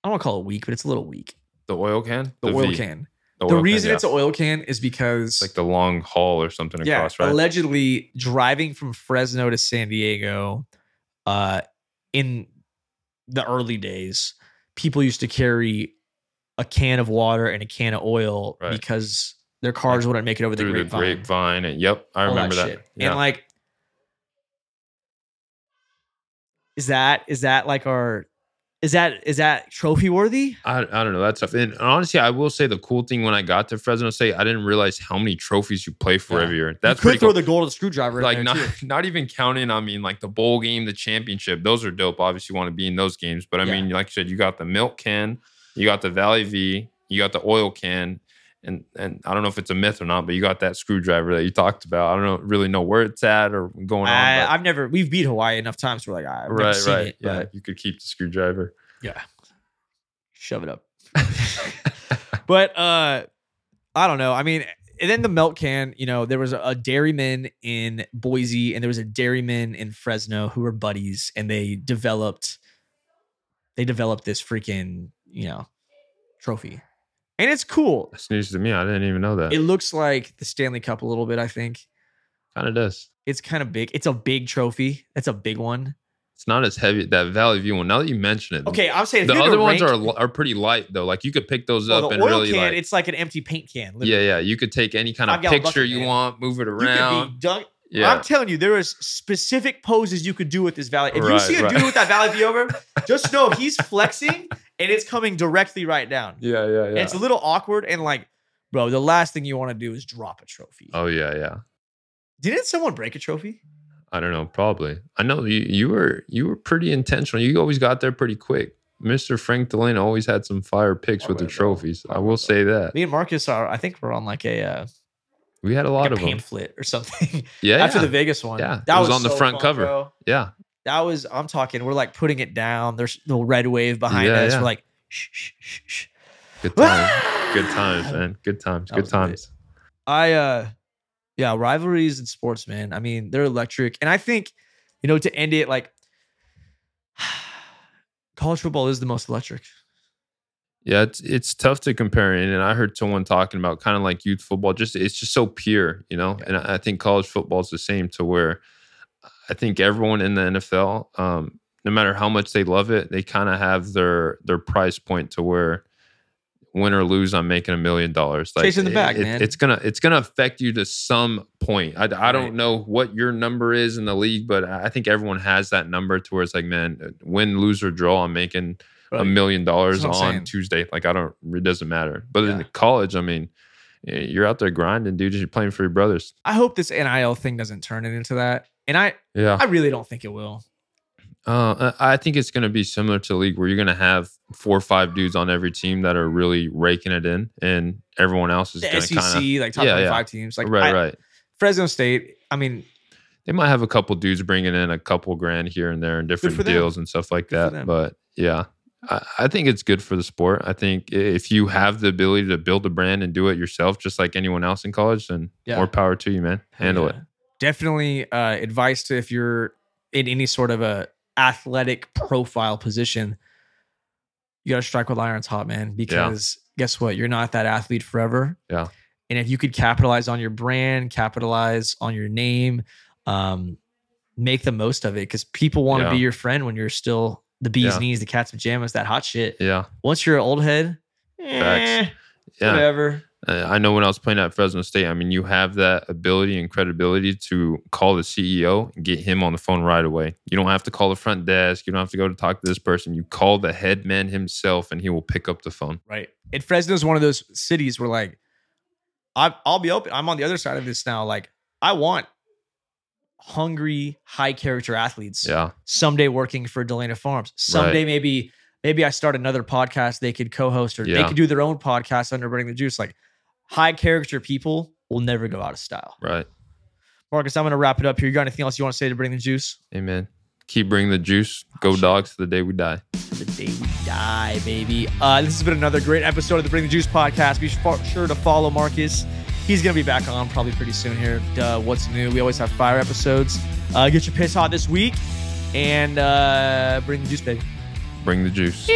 I don't want to call it weak, but it's a little weak. The oil can, The, oil V. can. The, The oil can, reason yeah. it's an oil can is because It's like the long haul or something yeah, across, right? allegedly driving from Fresno to San Diego, uh, in the early days, people used to carry a can of water and a can of oil Right. because their cars wouldn't make it over the Through grapevine. the grapevine, and yep, I all remember that. shit. Yeah. And like, is that is that like our is that is that trophy worthy? I, I don't know that stuff. And honestly, I will say the cool thing when I got to Fresno State, I didn't realize how many trophies you play for Yeah. every year. You That's could pretty throw cool. the golden screwdriver like in not too. not even counting. I mean, like the bowl game, the championship. Those are dope. Obviously, you want to be in those games. But I Yeah. mean, like you said, you got the milk can, you got the Valley V, you got the oil can. And, and I don't know if it's a myth or not, but you got that screwdriver that you talked about. I don't know, really know where it's at or going on. I, I've never we've beat Hawaii enough times. We're like I've right, seen right. it, yeah, but you could keep the screwdriver. yeah, shove it up. But uh I don't know. I mean, and then the milk can, you know, there was a, a dairyman in Boise and there was a dairyman in Fresno who were buddies and they developed they developed this freaking, you know, trophy. And it's cool. That's news to me. I didn't even know that. It looks like the Stanley Cup a little bit, I think. kind of does. It's kind of big. It's a big trophy. It's a big one. It's not as heavy. That Valley View one. Now that you mention it, Okay, I'm saying the you had to other ones rank- are are pretty light though. Like you could pick those oh, well, up the and oil really can, like, it's like an empty paint can. literally. yeah, yeah. You could take any kind of picture you want, move it You could around. dunk. Yeah, I'm telling you, there is specific poses you could do with this valley. If you see a right. dude with that valley view over, just know he's flexing and it's coming directly right down. yeah, yeah, And yeah. It's a little awkward and like, bro, the last thing you want to do is drop a trophy. oh yeah, yeah. Didn't someone break a trophy? I don't know. Probably. I know you. You were you were pretty intentional. You always got there pretty quick. Mr. Frank Delano always had some fire picks with the trophies. I will say that. Me and Marcus are. I think we're on like a, uh, We had a lot like a of them. pamphlet or something Yeah. after yeah. the Vegas one. Yeah, that it was on the front fun, cover. bro. yeah. That was. I'm talking. We're like putting it down. There's the red wave behind Yeah, us. yeah. We're like, shh, shh, shh, shh. Good times. Good times, man. Good times. That Good times. I uh yeah, rivalries in sports, man. I mean, they're electric. And I think, you know, to end it, like college football is the most electric. Yeah, it's it's tough to compare it. And I heard someone talking about kind of like youth football. Just it's just so pure, you know. Yeah. And I I think college football is the same. To where I think everyone in the NFL, um, no matter how much they love it, they kind of have their their price point to where win or lose, I'm making a million dollars. Chasing the bag, it- man. It's gonna it's gonna affect you to some point. I, I Right. don't know what your number is in the league, but I think everyone has that number to where it's like, man, win, lose or draw, I'm making a million dollars That's what I'm on saying. Tuesday. Like I don't, it doesn't matter. But in college, I mean, you're out there grinding, dude. You're playing for your brothers. I hope this NIL thing doesn't turn it into that. And I Yeah. I really don't think it will. Uh, I think it's going to be similar to league where you're going to have four or five dudes on every team that are really raking it in, and everyone else is going to SEC, kind of like top yeah, 25 yeah. teams. Like right, I- right. Fresno State, I mean, They might have a couple dudes bringing in a couple grand here and there and different for them. deals and stuff like Good that. But yeah, I, I think it's good for the sport. I think if you have the ability to build a brand and do it yourself, just like anyone else in college, then Yeah. more power to you, man. Handle yeah. it. Definitely uh advice to if you're in any sort of a athletic profile position, you gotta strike while iron's hot, man. Because guess what? You're not that athlete forever. Yeah. And if you could capitalize on your brand, capitalize on your name, um, make the most of it because people want to Yeah. be your friend when you're still the bee's Yeah. knees, the cat's pajamas, that hot shit. Yeah. Once you're an old head, Facts. eh, Yeah. whatever. Uh, I know when I was playing at Fresno State, I mean, you have that ability and credibility to call the CEO and get him on the phone right away. You don't have to call the front desk. You don't have to go to talk to this person. You call the head man himself and he will pick up the phone. Right. And Fresno is one of those cities where like I I'll be open. I'm on the other side of this now. Like I want hungry, high character athletes Yeah. someday working for Delano Farms. Someday maybe maybe I start another podcast they could co-host or they could do their own podcast under Bring the Juice. Like high character people will never go out of style. Right. Marcus, I'm gonna wrap it up here. You got anything else you want to say to Bring the Juice? Amen. Keep bringing the juice. Go dogs to the day we die. To the day we die, baby. Uh, this has been another great episode of the Bring the Juice podcast. Be sure to follow Marcus. He's going to be back on probably pretty soon here. Duh, what's new? We always have fire episodes. Uh, get your piss hot this week and uh, bring the juice, baby. Bring the juice.